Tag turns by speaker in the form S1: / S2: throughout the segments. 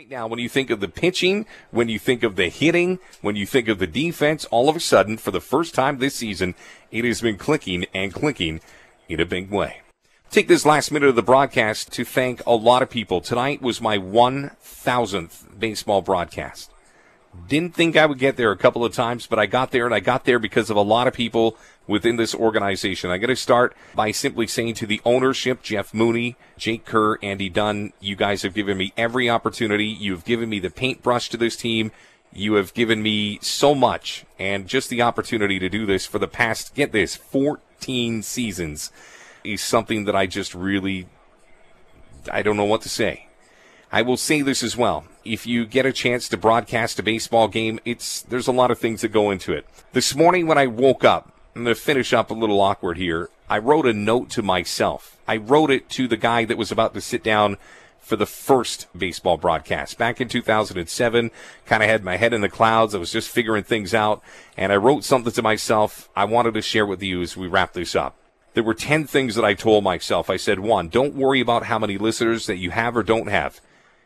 S1: Right now, when you think of the pitching, when you think of the hitting, when you think of the defense, all of a sudden, for the first time this season, it has been clicking and clicking in a big way. Take this last minute of the broadcast to thank a lot of people. Tonight was my 1000th baseball broadcast. Didn't think I would get there a couple of times, but I got there and I got there because of a lot of people within this organization. I'm going to start by simply saying to the ownership, Jeff Mooney, Jake Kerr, Andy Dunn, you guys have given me every opportunity. You've given me the paintbrush to this team. You have given me so much and just the opportunity to do this for the past, get this, 14 seasons is something that I just really, I don't know what to say. I will say this as well. If you get a chance to broadcast a baseball game, it's, there's a lot of things that go into it. This morning when I woke up, I'm going to finish up a little awkward here. I wrote a note to myself. I wrote it to the guy that was about to sit down for the first baseball broadcast back in 2007. Kind of had my head in the clouds. I was just figuring things out. And I wrote something to myself I wanted to share with you as we wrap this up. There were 10 things that I told myself. I said, one, don't worry about how many listeners that you have or don't have.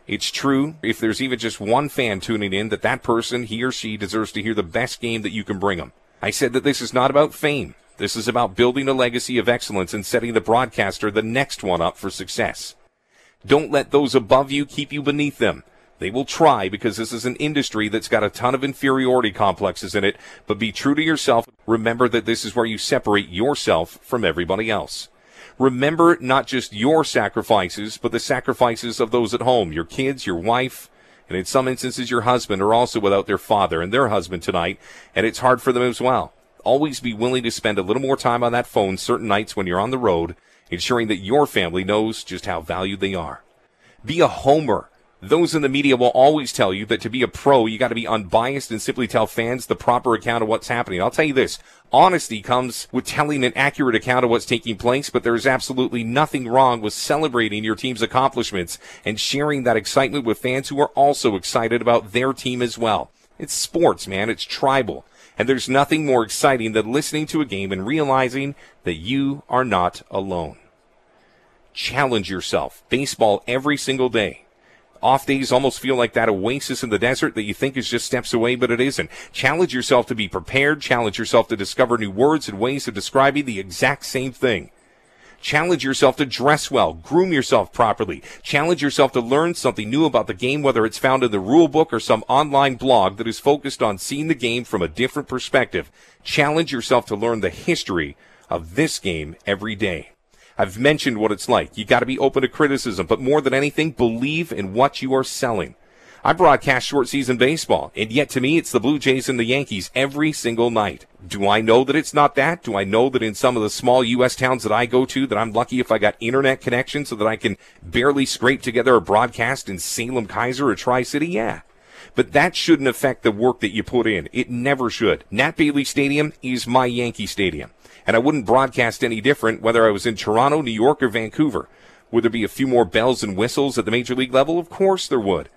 S1: It's true. If there's even just one fan tuning in, that that person, he or she deserves to hear the best game that you can bring them. I said that this is not about fame. This is about building a legacy of excellence and setting the broadcaster the next one up for success. Don't let those above you keep you beneath them. They will try because this is an industry that's got a ton of inferiority complexes in it, but be true to yourself. Remember that this is where you separate yourself from everybody else. Remember not just your sacrifices, but the sacrifices of those at home, your kids, your wife, and in some instances, your husband are also without their father and their husband tonight, and it's hard for them as well. Always be willing to spend a little more time on that phone certain nights when you're on the road, ensuring that your family knows just how valued they are. Be a homer those in the media will always tell you that to be a pro, you got to be unbiased and simply tell fans the proper account of what's happening. I'll tell you this. Honesty comes with telling an accurate account of what's taking place, but there is absolutely nothing wrong with celebrating your team's accomplishments and sharing that excitement with fans who are also excited about their team as well. It's sports, man. It's tribal. And there's nothing more exciting than listening to a game and realizing that you are not alone. Challenge yourself. Baseball every single day. Off days almost feel like that oasis in the desert that you think is just steps away, but it isn't. Challenge yourself to be prepared. Challenge yourself to discover new words and ways of describing the exact same thing. Challenge yourself to dress well, groom yourself properly. Challenge yourself to learn something new about the game, whether it's found in the rule book or some online blog that is focused on seeing the game from a different perspective. Challenge yourself to learn the history of this game every day. I've mentioned what it's like. You got to be open to criticism, but more than anything, believe in what you are selling. I broadcast short season baseball, and yet to me, it's the Blue Jays and the Yankees every single night. Do I know that it's not that? Do I know that in some of the small U.S. towns that I go to, that I'm lucky if I got internet connection so that I can barely scrape together a broadcast in Salem, Keizer, or Tri City? Yeah. But that shouldn't affect the work that you put in. It never should. Nat Bailey Stadium is my Yankee Stadium and I wouldn't broadcast any different whether I was in Toronto, New York, or Vancouver. Would there be a few more bells and whistles at the major league level? Of course there would.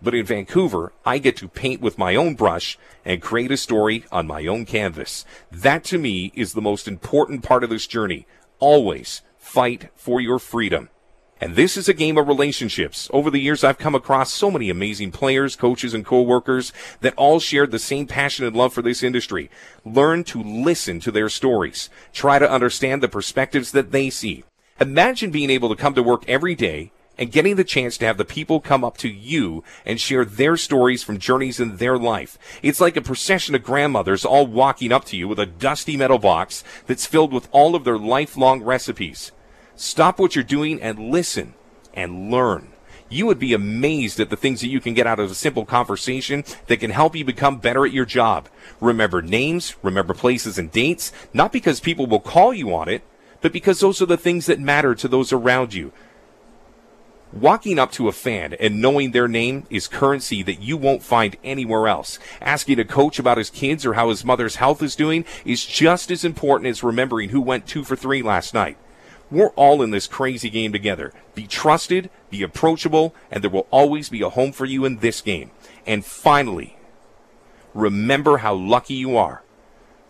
S1: But in Vancouver, I get to paint with my own brush and create a story on my own canvas. That to me is the most important part of this journey. Always fight for your freedom. And this is a game of relationships. Over the years, I've come across so many amazing players, coaches, and co-workers that all shared the same passion and love for this industry. Learn to listen to their stories. Try to understand the perspectives that they see. Imagine being able to come to work every day and getting the chance to have the people come up to you and share their stories from journeys in their life. It's like a procession of grandmothers all walking up to you with a dusty metal box that's filled with all of their lifelong recipes. Stop what you're doing and listen and learn. You would be amazed at the things that you can get out of a simple conversation that can help you become better at your job. Remember names, remember places and dates, not because people will call you on it, but because those are the things that matter to those around you. Walking up to a fan and knowing their name is currency that you won't find anywhere else. Asking a coach about his kids or how his mother's health is doing is just as important as remembering who went two for three last night. We're all in this crazy game together. Be trusted, be approachable, and there will always be a home for you in this game. And finally, remember how lucky you are.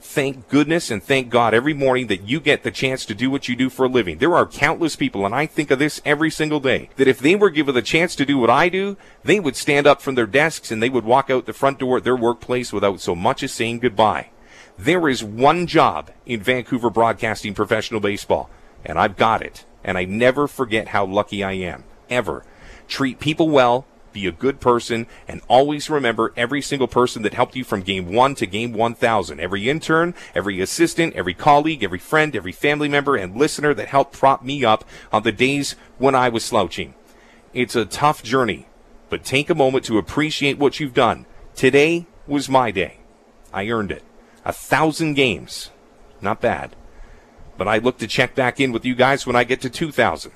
S1: thank goodness and thank God every morning that you get the chance to do what you do for a living. There are countless people, and I think of this every single day, that if they were given the chance to do what I do, they would stand up from their desks and they would walk out the front door at their workplace without so much as saying goodbye. There is one job in Vancouver broadcasting professional baseball, and I've got it. And I never forget how lucky I am. Ever. Treat people well, be a good person, and always remember every single person that helped you from game one to game 1000. Every intern, every assistant, every colleague, every friend, every family member, and listener that helped prop me up on the days when I was slouching. It's a tough journey, but take a moment to appreciate what you've done. Today was my day. I earned it. A thousand games. Not bad. But I look to check back in with you guys when I get to 2,000.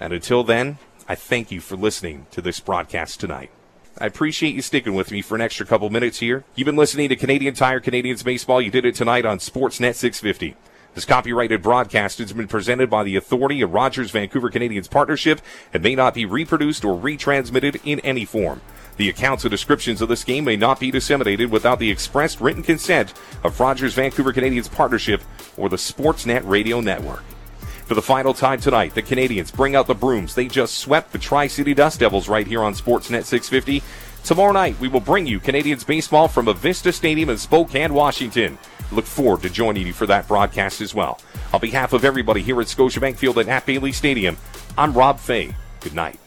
S1: And until then, I thank you for listening to this broadcast tonight. I appreciate you sticking with me for an extra couple minutes here. You've been listening to Canadian Tire Canadians Baseball. You did it tonight on Sportsnet 650. This copyrighted broadcast has been presented by the authority of Rogers Vancouver Canadians Partnership and may not be reproduced or retransmitted in any form. The accounts and descriptions of this game may not be disseminated without the expressed written consent of Rogers Vancouver Canadians Partnership or the Sportsnet Radio Network. For the final time tonight, the Canadians bring out the brooms. They just swept the Tri City Dust Devils right here on Sportsnet 650. Tomorrow night, we will bring you Canadians baseball from Avista Stadium in Spokane, Washington. Look forward to joining you for that broadcast as well. On behalf of everybody here at Scotiabank Field at Nat Bailey Stadium, I'm Rob Fai. Good night.